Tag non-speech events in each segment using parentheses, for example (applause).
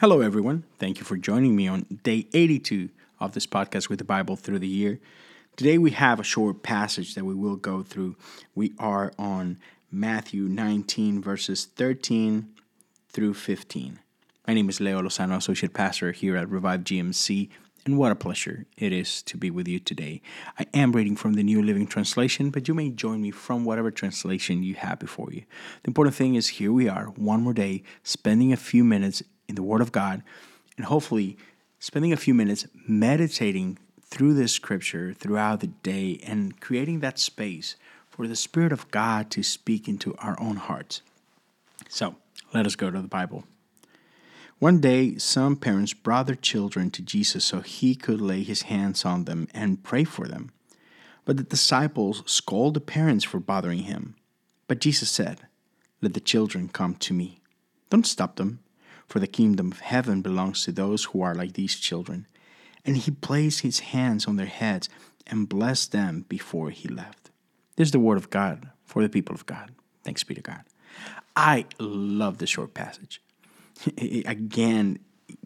Hello, everyone. Thank you for joining me on day 82 of this podcast with the Bible through the year. Today, we have a short passage that we will go through. We are on Matthew 19, verses 13 through 15. My name is Leo Lozano, Associate Pastor here at Revive GMC, and what a pleasure it is to be with you today. I am reading from the New Living Translation, but you may join me from whatever translation you have before you. The important thing is here we are, one more day, spending a few minutes in the Word of God, and hopefully spending a few minutes meditating through this scripture throughout the day and creating that space for the Spirit of God to speak into our own hearts. So let us go to the Bible. One day, some parents brought their children to Jesus so he could lay his hands on them and pray for them. But the disciples scolded the parents for bothering him. But Jesus said, Let the children come to me. Don't stop them for the kingdom of heaven belongs to those who are like these children. And he placed his hands on their heads and blessed them before he left. This is the word of God for the people of God. Thanks be to God. I love this short passage. (laughs) Again,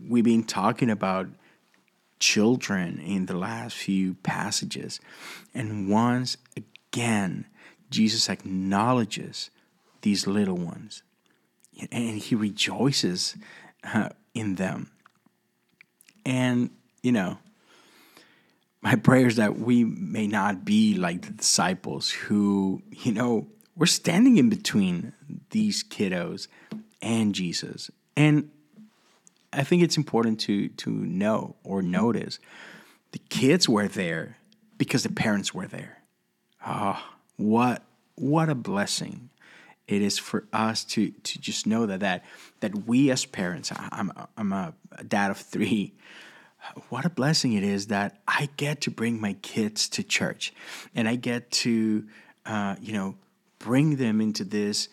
we've been talking about children in the last few passages. And once again, Jesus acknowledges these little ones and he rejoices uh, in them. And, you know, my prayer is that we may not be like the disciples who, you know, we're standing in between these kiddos and Jesus. And I think it's important to to know or notice the kids were there because the parents were there. Ah, oh, what what a blessing it is for us to to just know that that that we as parents i'm i'm a dad of 3 what a blessing it is that i get to bring my kids to church and i get to uh, you know bring them into this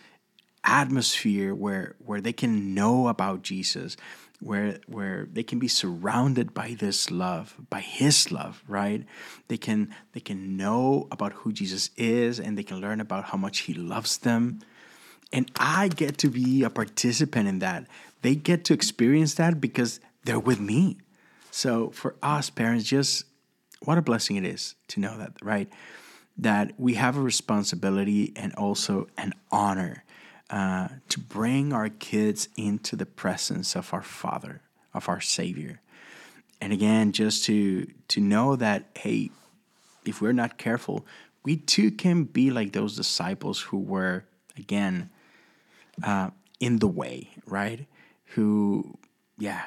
atmosphere where where they can know about jesus where where they can be surrounded by this love by his love right? They can they can know about who jesus is and they can learn about how much he loves them and I get to be a participant in that. They get to experience that because they're with me. So for us parents, just what a blessing it is to know that, right? That we have a responsibility and also an honor uh, to bring our kids into the presence of our Father, of our Savior. And again, just to to know that, hey, if we're not careful, we too can be like those disciples who were, again, uh, in the way, right? Who, yeah,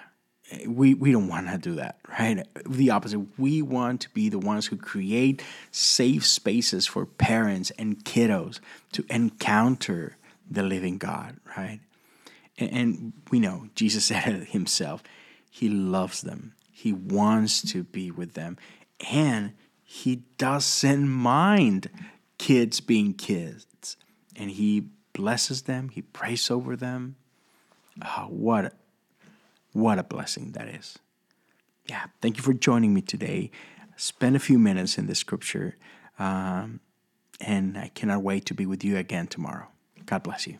we, we don't want to do that, right? The opposite. We want to be the ones who create safe spaces for parents and kiddos to encounter the living God, right? And, and we know Jesus (laughs) said it himself. He loves them. He wants to be with them. And he doesn't mind kids being kids. And he blesses them, He prays over them. Oh, what, a, what a blessing that is. Yeah, thank you for joining me today. Spend a few minutes in the scripture, um, and I cannot wait to be with you again tomorrow. God bless you.